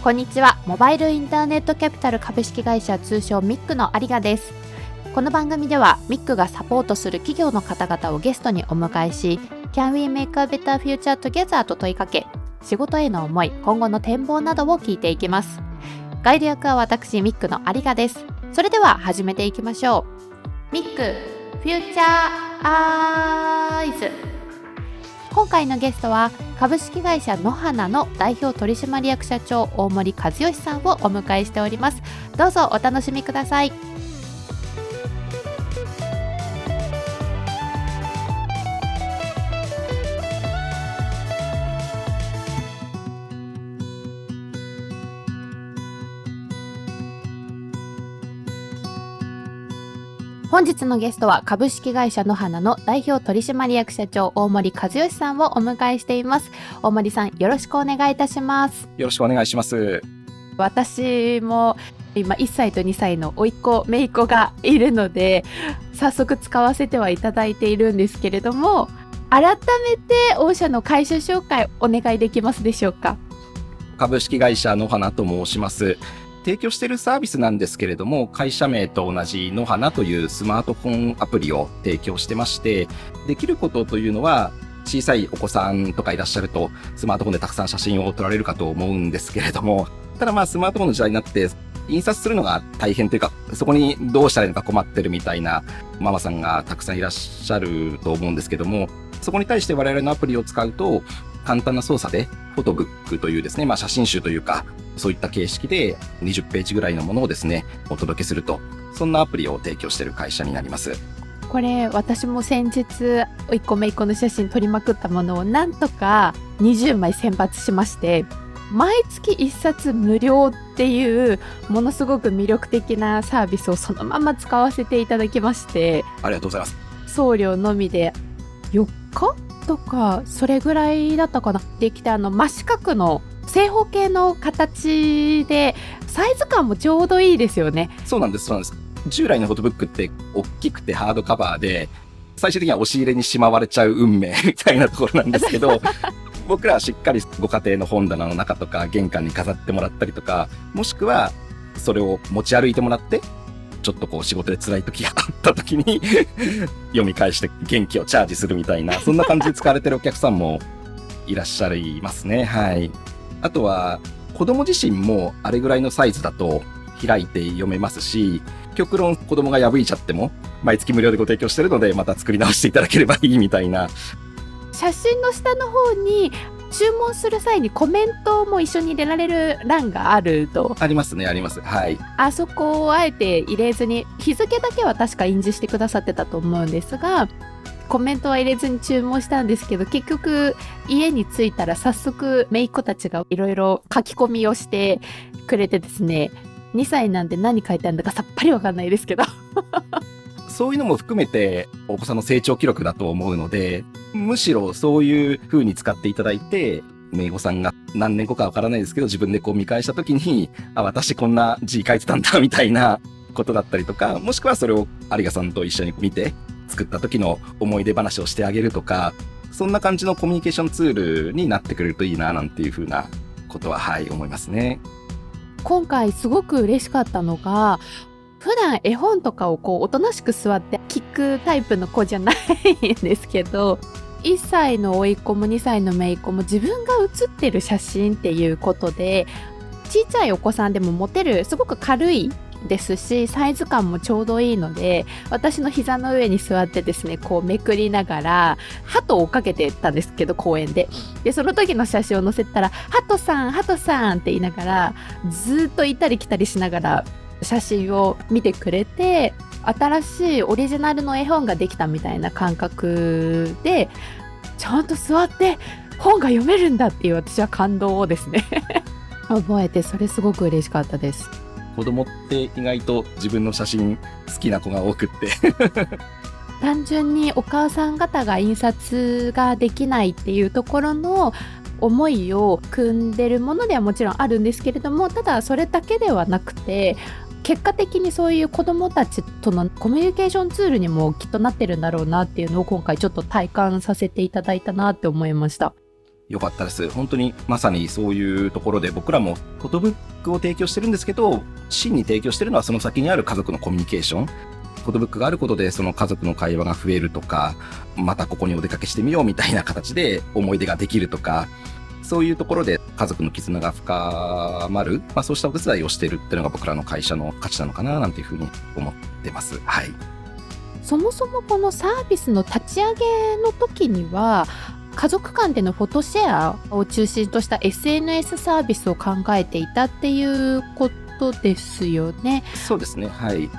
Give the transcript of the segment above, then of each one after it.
こんにちは。モバイルインターネットキャピタル株式会社通称ミックの有賀です。この番組ではミックがサポートする企業の方々をゲストにお迎えし Can we make a better future together と問いかけ仕事への思い今後の展望などを聞いていきます。ガイド役は私ミックの有賀です。それでは始めていきましょう。ミックフューチャーアイズ今回のゲストは株式会社野花の代表取締役社長大森和義さんをお迎えしております。どうぞお楽しみください。本日のゲストは株式会社の花の代表取締役社長大森和義さんをお迎えしています。大森さんよろしくお願いいたします。よろしくお願いします。私も今1歳と2歳の甥っ子姪っ子がいるので早速使わせてはいただいているんですけれども改めて御社の会社紹介お願いできますでしょうか？株式会社の花と申します提供しているサービスなんですけれども、会社名と同じの花というスマートフォンアプリを提供してまして、できることというのは、小さいお子さんとかいらっしゃると、スマートフォンでたくさん写真を撮られるかと思うんですけれども、ただまあスマートフォンの時代になって、印刷するのが大変というか、そこにどうしたらいいのか困ってるみたいなママさんがたくさんいらっしゃると思うんですけども、そこに対して我々のアプリを使うと、簡単な操作で、フォトブックというですね、まあ写真集というか、そういった形式で20ページぐらいのものをですね、お届けすると、そんなアプリを提供している会社になります。これ私も先日1個目1個の写真撮りまくったものをなんとか20枚選抜しまして毎月1冊無料っていうものすごく魅力的なサービスをそのまま使わせていただきましてありがとうございます送料のみで4日？とかそれぐらいだったかな。できてあの真四角の正方形の形でサイズ感もちょうどいいですよね。そうなんですそうなんです。従来のフォトブックって大きくてハードカバーで最終的には押し入れにしまわれちゃう運命みたいなところなんですけど 僕らはしっかりご家庭の本棚の中とか玄関に飾ってもらったりとかもしくはそれを持ち歩いてもらってちょっとこう仕事で辛い時があった時に 読み返して元気をチャージするみたいなそんな感じで使われてるお客さんもいらっしゃいますねはいあとは、子供自身もあれぐらいのサイズだと開いて読めますし、極論子供が破いちゃっても、毎月無料でご提供してるので、また作り直していただければいいみたいな。写真の下の方に注文する際にコメントも一緒に入れられる欄があると。ありますねあります。はい。あそこをあえて入れずに日付だけは確か印字してくださってたと思うんですがコメントは入れずに注文したんですけど結局家に着いたら早速姪っ子たちがいろいろ書き込みをしてくれてですね2歳なんで何書いてあるんだかさっぱりわかんないですけどそういうのも含めてお子さんの成長記録だと思うのでむしろそういう風に使っていただいて姪子さんが何年後かわからないですけど自分でこう見返した時にあ私こんな字書いてたんだみたいなことだったりとかもしくはそれを有賀さんと一緒に見て作った時の思い出話をしてあげるとか、そんな感じのコミュニケーションツールになってくれるといいな、なんていうふうなことは、はい、思いますね。今回すごく嬉しかったのが、普段絵本とかをこうおとなしく座って聞くタイプの子じゃないんですけど1歳の甥っ子も2歳の姪っ子も自分が写ってる写真っていうことで小さいお子さんでも持てるすごく軽いですしサイズ感もちょうどいいので私の膝の上に座ってですねこうめくりながら鳩を追っかけてたんですけど公園で。でその時の写真を載せたら「鳩さん鳩さん」って言いながらずっと行ったり来たりしながら写真を見てくれて新しいオリジナルの絵本ができたみたいな感覚でちゃんと座って本が読めるんだっていう私は感動をですね 覚えてそれすごく嬉しかったです。子供って意外と自分の写真好きな子が多くって 単純にお母さん方が印刷ができないっていうところの思いを組んでるものではもちろんあるんですけれどもただそれだけではなくて結果的にそういう子どもたちとのコミュニケーションツールにもきっとなってるんだろうなっていうのを今回ちょっと体感させていただいたなって思いました。良かったです。本当にまさにそういうところで僕らもフォトブックを提供してるんですけど、真に提供してるのはその先にある家族のコミュニケーション。フォトブックがあることでその家族の会話が増えるとか、またここにお出かけしてみようみたいな形で思い出ができるとか、そういうところで家族の絆が深まる、まあそうしたお手伝いをしているっていうのが僕らの会社の価値なのかななんていうふうに思ってます。はい。そもそもこのサービスの立ち上げの時には家族間での photo share を中心とした SNS サービスを考えていたっていうことですよね。そうですね。はい。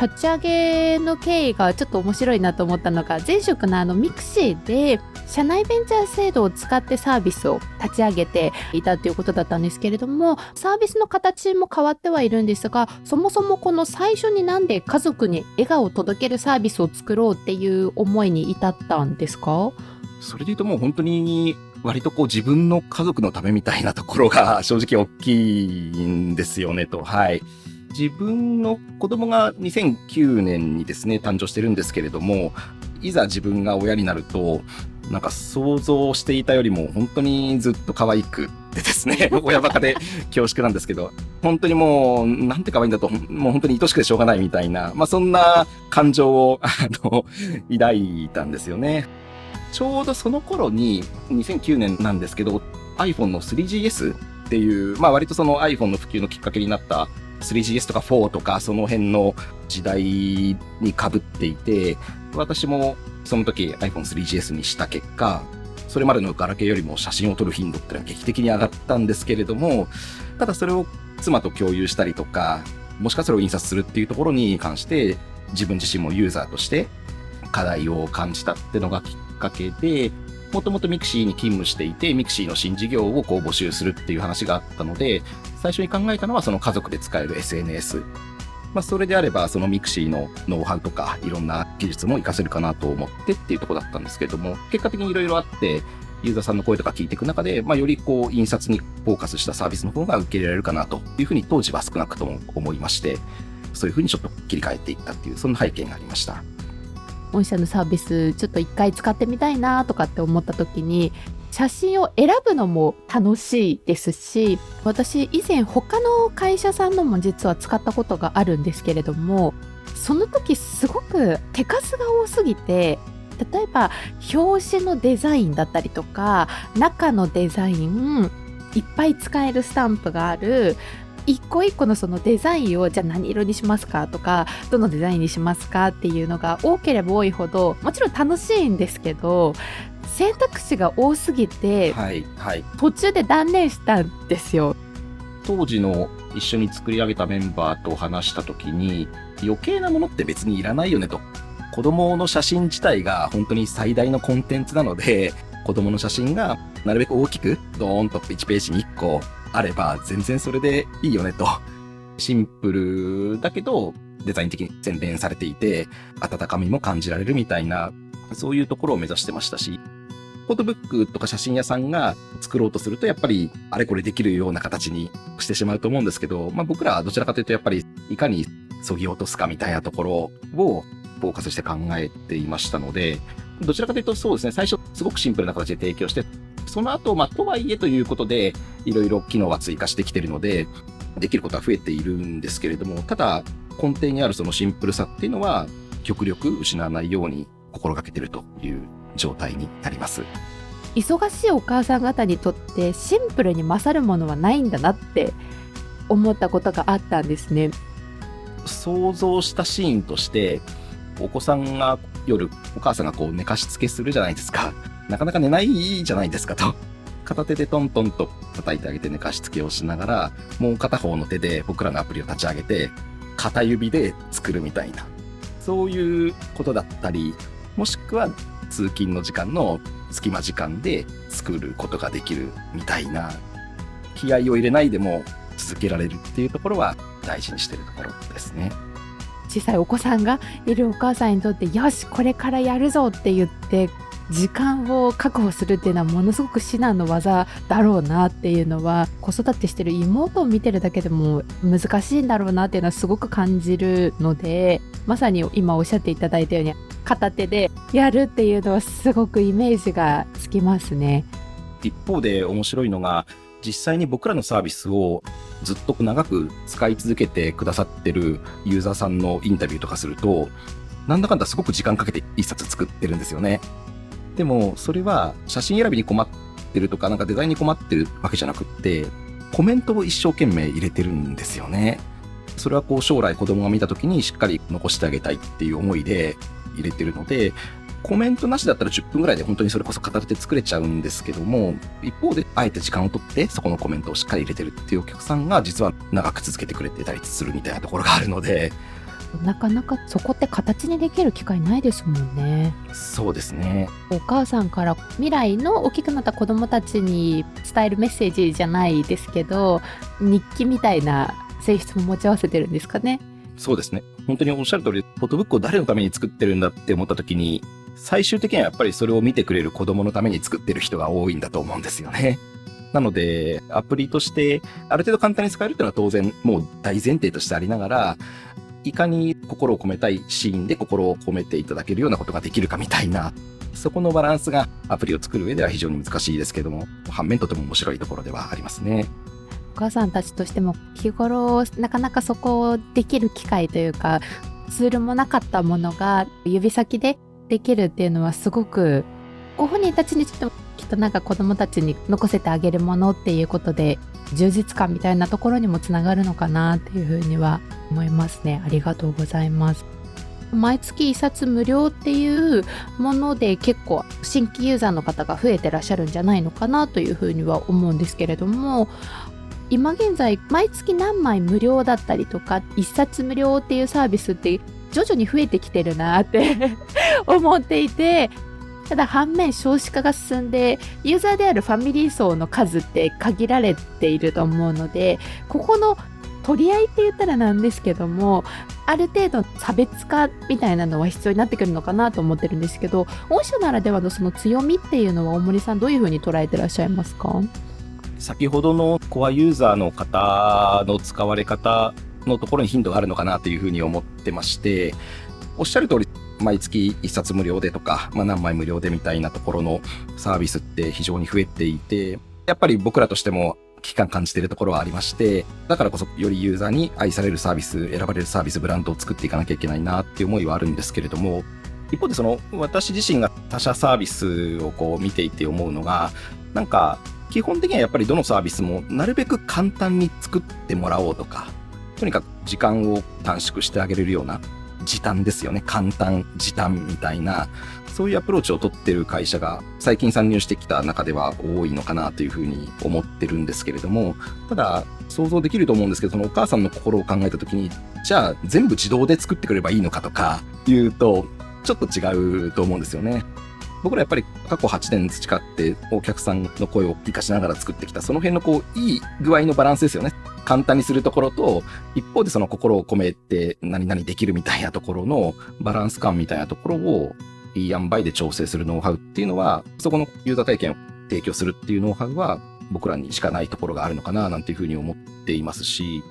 立ち上げの経緯がちょっと面白いなと思ったのが前職のあの mixi で社内ベンチャー制度を使ってサービスを立ち上げていたということだったんですけれどもサービスの形も変わってはいるんですがそもそもこの最初になんで家族に笑顔を届けるサービスを作ろうっていう思いに至ったんですか？それで言うともう本当に割とこう自分の家族のためみたいなところが正直大きいんですよねと。はい。自分の子供が2009年にですね、誕生してるんですけれども、いざ自分が親になると、なんか想像していたよりも本当にずっと可愛くてですね、親バカで恐縮なんですけど、本当にもう、なんて可愛いんだと、もう本当に愛しくてしょうがないみたいな、まあそんな感情を、あの、抱いたんですよね。ちょうどその頃に、2009年なんですけど、iPhone の 3GS っていう、まあ割とその iPhone の普及のきっかけになった 3GS とか4とかその辺の時代に被っていて、私もその時 iPhone3GS にした結果、それまでのガラケーよりも写真を撮る頻度っていうのは劇的に上がったんですけれども、ただそれを妻と共有したりとか、もしくはそれを印刷するっていうところに関して、自分自身もユーザーとして課題を感じたってのがきっかけで、もともと mixi に勤務していて、 mixi の新事業をこう募集するっていう話があったので、最初に考えたのはその家族で使える SNS。まあ、それであれば、その mixi のノウハウとか、いろんな技術も活かせるかなと思ってっていうとこだったんですけれども、結果的にいろいろあって、ユーザーさんの声とか聞いていく中で、まあ、よりこう、印刷にフォーカスしたサービスの方が受け入れられるかなというふうに当時は少なくとも思いまして、そういうふうにちょっと切り替えていったっていう、そんな背景がありました。御社のサービスちょっと一回使ってみたいなとかって思った時に写真を選ぶのも楽しいですし私以前他の会社さんのも実は使ったことがあるんですけれどもその時すごく手数が多すぎて例えば表紙のデザインだったりとか中のデザインいっぱい使えるスタンプがある一個一個のそのデザインをじゃあ何色にしますかとかどのデザインにしますかっていうのが多ければ多いほどもちろん楽しいんですけど選択肢が多すぎてはい、はい。途中で断念したんですよ。当時の一緒に作り上げたメンバーと話した時に余計なものって別にいらないよねと子供の写真自体が本当に最大のコンテンツなので子供の写真がなるべく大きくドーンと1ページに1個あれば全然それでいいよねと。シンプルだけどデザイン的に洗練されていて温かみも感じられるみたいなそういうところを目指してましたし。フォトブックとか写真屋さんが作ろうとすると、やっぱりあれこれできるような形にしてしまうと思うんですけど、まあ僕らはどちらかというと、やっぱりいかに削ぎ落とすかみたいなところをフォーカスして考えていましたので、どちらかというとそうですね、最初すごくシンプルな形で提供して、その後、まあとはいえということで、いろいろ機能は追加してきてるので、できることは増えているんですけれども、ただ根底にあるそのシンプルさっていうのは、極力失わないように心がけてるという状態になります。忙しいお母さん方にとってシンプルに勝るものはないんだなって思ったことがあったんですね。想像したシーンとして、お子さんが夜、お母さんがこう寝かしつけするじゃないですか。なかなか寝ないじゃないですかと。片手でトントンと叩いてあげて寝かしつけをしながら、もう片方の手で僕らのアプリを立ち上げて、片指で作るみたいな。そういうことだったり、もしくは通勤の時間の隙間時間で作ることができるみたいな、気合を入れないでも続けられるっていうところは大事にしてるところですね。小さいお子さんがいるお母さんにとってよしこれからやるぞって言って時間を確保するっていうのはものすごく至難の技だろうなっていうのは子育てしてる妹を見てるだけでも難しいんだろうなっていうのはすごく感じるのでまさに今おっしゃっていただいたように片手でやるっていうのはすごくイメージがつきますね。一方で面白いのが、実際に僕らのサービスをずっと長く使い続けてくださってるユーザーさんのインタビューとかすると、なんだかんだすごく時間かけて一冊作ってるんですよね。でも、それは写真選びに困ってるとか、なんかデザインに困ってるわけじゃなくって、コメントを一生懸命入れてるんですよね。それはこう将来子供が見た時にしっかり残してあげたいっていう思いで入れてるので、コメントなしだったら10分ぐらいで本当にそれこそ片手で作れちゃうんですけども、一方であえて時間をとってそこのコメントをしっかり入れてるっていうお客さんが実は長く続けてくれてたりするみたいなところがあるので、なかなかそこって形にできる機会ないですもんね。そうですね。お母さんから未来の大きくなった子供たちに伝えるメッセージじゃないですけど、日記みたいな性質も持ち合わせてるんですかね。そうですね。本当におっしゃる通り、フォトブックを誰のために作ってるんだって思った時に、最終的にはやっぱりそれを見てくれる子供のために作ってる人が多いんだと思うんですよね。なので、アプリとして、ある程度簡単に使えるっていうのは当然もう大前提としてありながら、いかに心を込めたいシーンで心を込めていただけるようなことができるかみたいな、そこのバランスがアプリを作る上では非常に難しいですけども、反面とても面白いところではありますね。お母さんたちとしても日頃なかなかそこをできる機会というかツールもなかったものが指先でできるっていうのはすごくご本人たちにとってもきっとなんか子供たちに残せてあげるものっていうことで充実感みたいなところにもつながるのかなっていうふうには思いますね。ありがとうございます。毎月1冊無料っていうもので結構新規ユーザーの方が増えてらっしゃるんじゃないのかなというふうには思うんですけれども今現在毎月何枚無料だったりとか1冊無料っていうサービスって徐々に増えてきてるなって 思っていてただ反面少子化が進んでユーザーであるファミリー層の数って限られていると思うのでここの取り合いって言ったらなんですけどもある程度差別化みたいなのは必要になってくるのかなと思ってるんですけど御社ならではのその強みっていうのは大森さんどういうふうに捉えてらっしゃいますか？先ほどのコアユーザーの方の使われ方のところに頻度があるのかなというふうに思ってまして、おっしゃる通り、毎月1冊無料でとか、まあ、何枚無料でみたいなところのサービスって非常に増えていて、やっぱり僕らとしても危機感感じてるところはありまして、だからこそよりユーザーに愛されるサービス、選ばれるサービス、ブランドを作っていかなきゃいけないなっていう思いはあるんですけれども、一方でその私自身が他社サービスをこう見ていて思うのが、なんか基本的にはやっぱりどのサービスもなるべく簡単に作ってもらおうとか、とにかく時間を短縮してあげれるような時短ですよね。簡単、時短みたいな、そういうアプローチを取ってる会社が最近参入してきた中では多いのかなというふうに思ってるんですけれども、ただ想像できると思うんですけど、そのお母さんの心を考えた時に、じゃあ全部自動で作ってくればいいのかとか言うと、ちょっと違うと思うんですよね。僕らやっぱり過去8年培ってお客さんの声を活かしながら作ってきた、その辺のこう、いい具合のバランスですよね。簡単にするところと、一方でその心を込めて何々できるみたいなところのバランス感みたいなところを、いい塩梅で調整するノウハウっていうのは、そこのユーザー体験を提供するっていうノウハウは、僕らにしかないところがあるのかな、なんていうふうに思っていますし、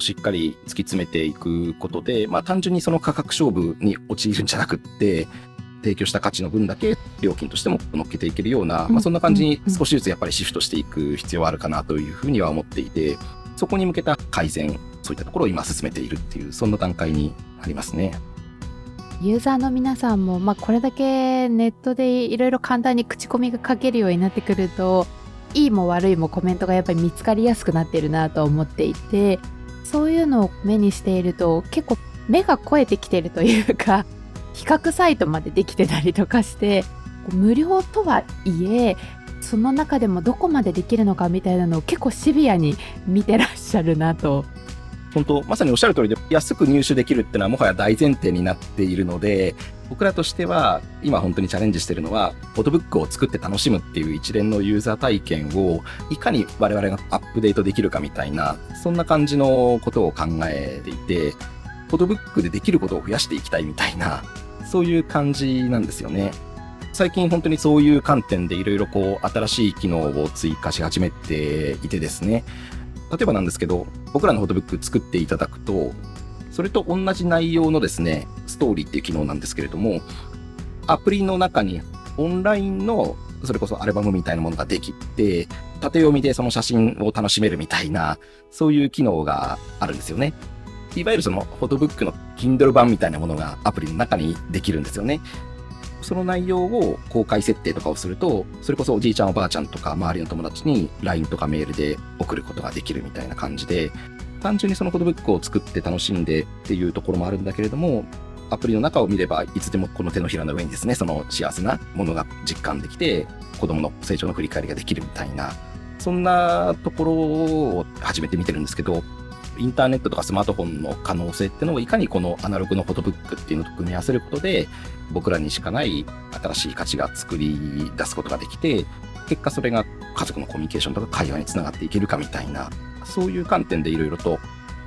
しっかり突き詰めていくことで、まあ単純にその価格勝負に陥るんじゃなくって、提供した価値の分だけ料金としても乗っけていけるような、まあ、そんな感じに少しずつやっぱりシフトしていく必要はあるかなというふうには思っていて、そこに向けた改善、そういったところを今進めているっていう、そんな段階にありますね。ユーザーの皆さんも、まあ、これだけネットでいろいろ簡単に口コミが書けるようになってくると、いいも悪いもコメントがやっぱり見つかりやすくなってるなと思っていて、そういうのを目にしていると結構目が肥えてきてるというか、比較サイトまでできてたりとかして無料とはいえその中でもどこまでできるのかみたいなのを結構シビアに見てらっしゃるなと。本当、まさにおっしゃる通りで、安く入手できるっていうのはもはや大前提になっているので、僕らとしては、今本当にチャレンジしてるのは、フォトブックを作って楽しむっていう一連のユーザー体験を、いかに我々がアップデートできるかみたいな、そんな感じのことを考えていて、フォトブックでできることを増やしていきたいみたいな、そういう感じなんですよね。最近本当にそういう観点でいろいろこう新しい機能を追加し始めていてですね。例えばなんですけど、僕らのフォトブック作っていただくと、それと同じ内容のですね、ストーリーっていう機能なんですけれども、アプリの中にオンラインのそれこそアルバムみたいなものができて、縦読みでその写真を楽しめるみたいな、そういう機能があるんですよね。いわゆるそのフォトブックの Kindle 版みたいなものがアプリの中にできるんですよね。その内容を公開設定とかをすると、それこそおじいちゃんおばあちゃんとか周りの友達に LINE とかメールで送ることができるみたいな感じで、単純にそのフォトブックを作って楽しんでっていうところもあるんだけれども、アプリの中を見れば、いつでもこの手のひらの上にですね、その幸せなものが実感できて、子供の成長の振り返りができるみたいな、そんなところを始めてみてるんですけど、インターネットとかスマートフォンの可能性っていうのをいかにこのアナログのフォトブックっていうのと組み合わせることで、僕らにしかない新しい価値が作り出すことができて、結果それが家族のコミュニケーションとか会話につながっていけるかみたいな、そういう観点でいろいろと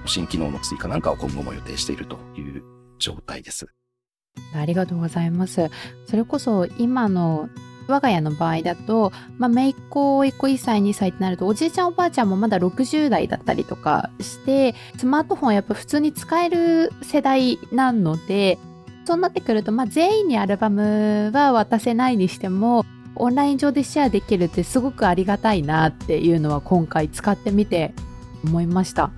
新機能の追加なんかを今後も予定しているという状態です。ありがとうございます。それこそ今の我が家の場合だと、まあ、姪っ子、甥っ子1歳、2歳ってなると、おじいちゃんおばあちゃんもまだ60代だったりとかして、スマートフォンやっぱ普通に使える世代なので、そうなってくると、まあ、全員にアルバムは渡せないにしても、オンライン上でシェアできるってすごくありがたいなっていうのは今回使ってみて思いました。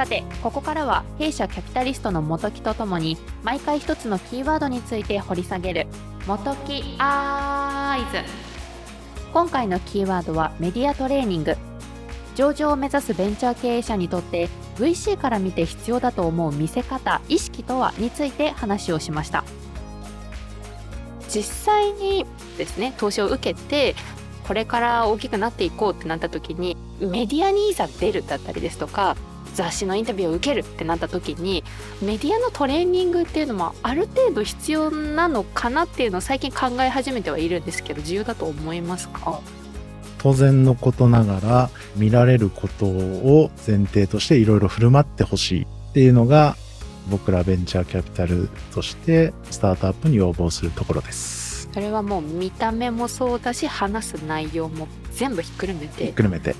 さてここからは弊社キャピタリストの元木とともに毎回一つのキーワードについて掘り下げる。元木アイズ。今回のキーワードはメディアトレーニング。上場を目指すベンチャー経営者にとって VC から見て必要だと思う見せ方意識とはについて話をしました。実際にですね投資を受けてこれから大きくなっていこうってなった時にメディアにいざ出るだったりですとか雑誌のインタビューを受けるってなった時にメディアのトレーニングっていうのもある程度必要なのかなっていうのを最近考え始めてはいるんですけど重要だと思いますか？当然のことながら見られることを前提としていろいろ振る舞ってほしいっていうのが僕らベンチャーキャピタルとしてスタートアップに要望するところです。それはもう見た目もそうだし話す内容も全部ひっくるめて。ひっくるめて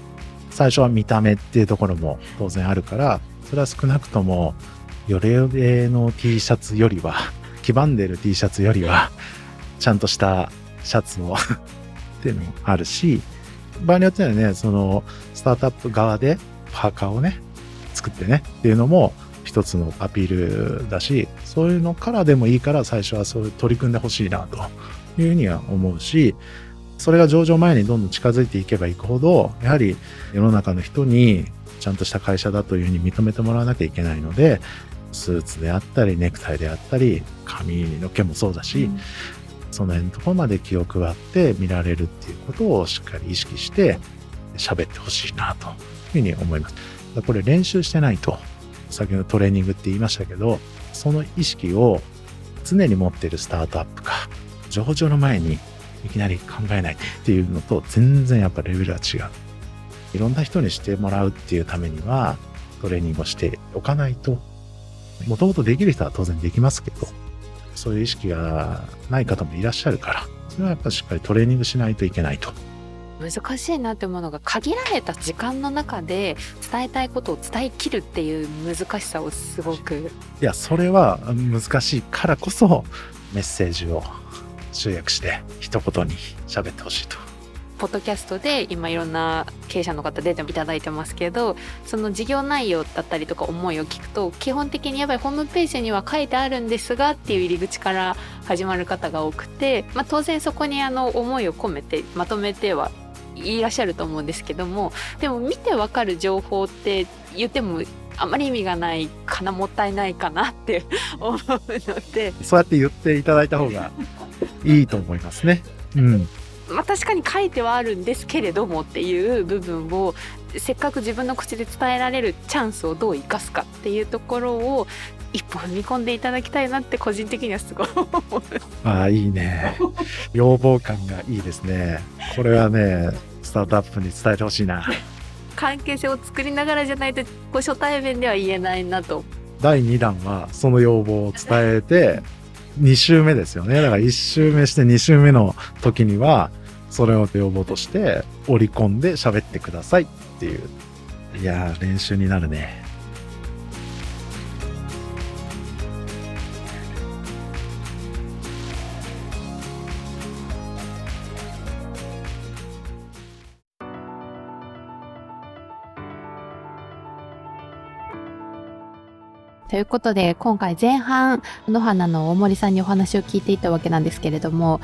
最初は見た目っていうところも当然あるから、それは少なくとも、ヨレヨレの T シャツよりは、黄ばんでる T シャツよりは、ちゃんとしたシャツを っていうのもあるし、場合によってはね、その、スタートアップ側でパーカーをね、作ってねっていうのも一つのアピールだし、そういうのからでもいいから最初はそういう取り組んでほしいなというふうには思うし、それが上場前にどんどん近づいていけばいくほど、やはり世の中の人にちゃんとした会社だというふうに認めてもらわなきゃいけないので、スーツであったり、ネクタイであったり、髪の毛もそうだし、うん、その辺のところまで気を配って見られるっていうことをしっかり意識して喋ってほしいなというふうに思います。これ練習してないと、先ほどトレーニングって言いましたけど、その意識を常に持っているスタートアップか、上場の前にいきなり考えないっていうのと全然やっぱレベルは違う。いろんな人にしてもらうっていうためにはトレーニングをしておかないと、もともとできる人は当然できますけど、そういう意識がない方もいらっしゃるから、それはやっぱしっかりトレーニングしないといけないと。難しいなって思うのが限られた時間の中で伝えたいことを伝えきるっていう難しさをすごくいやそれは難しいからこそメッセージを集約して一言に喋ってほしいと。ポッドキャストで今いろんな経営者の方出ていただいてますけどその事業内容だったりとか思いを聞くと基本的にやっぱりホームページには書いてあるんですがっていう入り口から始まる方が多くて、まあ、当然そこにあの思いを込めてまとめてはいらっしゃると思うんですけどもでも見てわかる情報って言ってもあまり意味がないかなもったいないかなって思うのでそうやって言っていただいた方がいいと思いますね。うん。まあ確かに書いてはあるんですけれどもっていう部分をせっかく自分の口で伝えられるチャンスをどう生かすかっていうところを一歩踏み込んでいただきたいなって個人的にはすごい。ああいいね。要望感がいいですね。これはねスタートアップに伝えてほしいな。関係性を作りながらじゃないとこう初対面では言えないなと第2弾はその要望を伝えて、2週目ですよね。だから1週目して2週目の時には、それを要望として織り込んで喋ってくださいっていう。いやー、練習になるね。ということで今回前半野花の大森さんにお話を聞いていたわけなんですけれども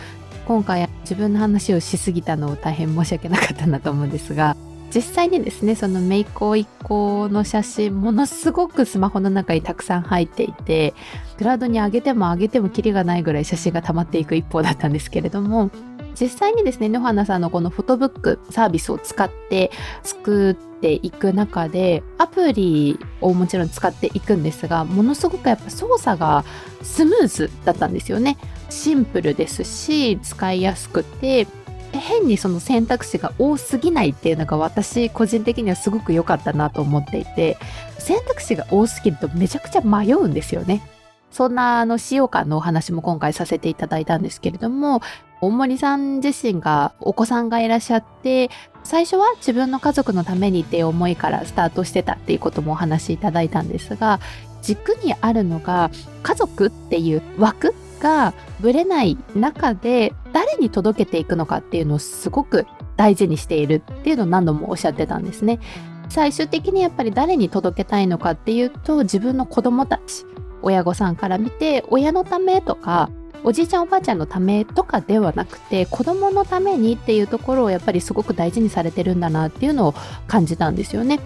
今回自分の話をしすぎたのを大変申し訳なかったなと思うんですが 実際にですねその姪っ子一個の写真ものすごくスマホの中にたくさん入っていてクラウドに上げても上げてもキリがないぐらい写真が溜まっていく一方だったんですけれども実際にですね野花さんのこのフォトブックサービスを使って作っていく中でアプリをもちろん使っていくんですがものすごくやっぱ操作がスムーズだったんですよね。シンプルですし使いやすくて変にその選択肢が多すぎないっていうのが私個人的にはすごく良かったなと思っていて選択肢が多すぎるとめちゃくちゃ迷うんですよね。そんなあの使用感のお話も今回させていただいたんですけれども大森さん自身がお子さんがいらっしゃって最初は自分の家族のためにっていう思いからスタートしてたっていうこともお話しいただいたんですが軸にあるのが家族っていう枠がぶれない中で誰に届けていくのかっていうのをすごく大事にしているっていうのを何度もおっしゃってたんですね。最終的にやっぱり誰に届けたいのかっていうと自分の子供たち親御さんから見て親のためとかおじいちゃんおばあちゃんのためとかではなくて子供のためにっていうところをやっぱりすごく大事にされてるんだなっていうのを感じたんですよね。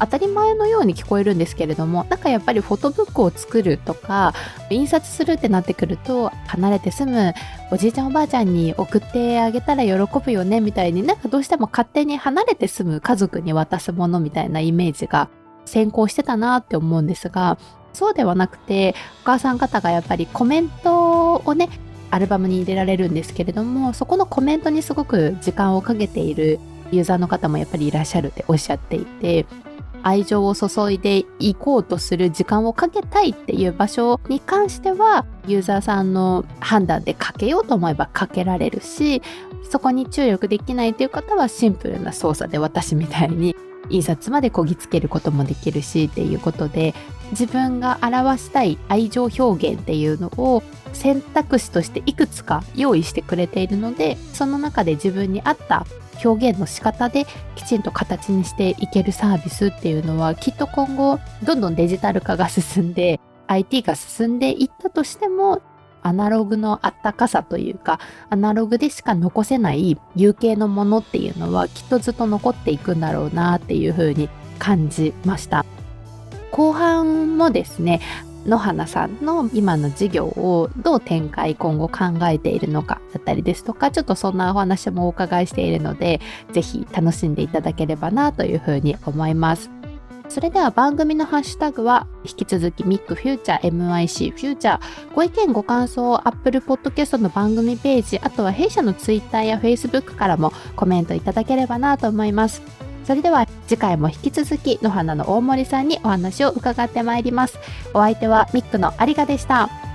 当たり前のように聞こえるんですけれどもなんかやっぱりフォトブックを作るとか印刷するってなってくると離れて住むおじいちゃんおばあちゃんに送ってあげたら喜ぶよねみたいになんかどうしても勝手に離れて住む家族に渡すものみたいなイメージが先行してたなって思うんですがそうではなくてお母さん方がやっぱりコメントをねアルバムに入れられるんですけれどもそこのコメントにすごく時間をかけているユーザーの方もやっぱりいらっしゃるっておっしゃっていて愛情を注いでいこうとする時間をかけたいっていう場所に関してはユーザーさんの判断でかけようと思えばかけられるしそこに注力できないという方はシンプルな操作で私みたいに印刷までこぎつけることもできるしっていうことで自分が表したい愛情表現っていうのを選択肢としていくつか用意してくれているのでその中で自分に合った表現の仕方できちんと形にしていけるサービスっていうのはきっと今後どんどんデジタル化が進んで IT が進んでいったとしてもアナログのあったかさというかアナログでしか残せない有形のものっていうのはきっとずっと残っていくんだろうなっていうふうに感じました。後半もですね野花さんの今の事業をどう展開今後考えているのかだったりですとかちょっとそんなお話もお伺いしているのでぜひ楽しんでいただければなというふうに思います。それでは番組のハッシュタグは引き続きミックフューチャー MIC フューチャーご意見ご感想を Apple Podcast の番組ページあとは弊社の Twitter や Facebook からもコメントいただければなと思います。それでは次回も引き続き野花の大森さんにお話を伺ってまいります。お相手はミックの有賀でした。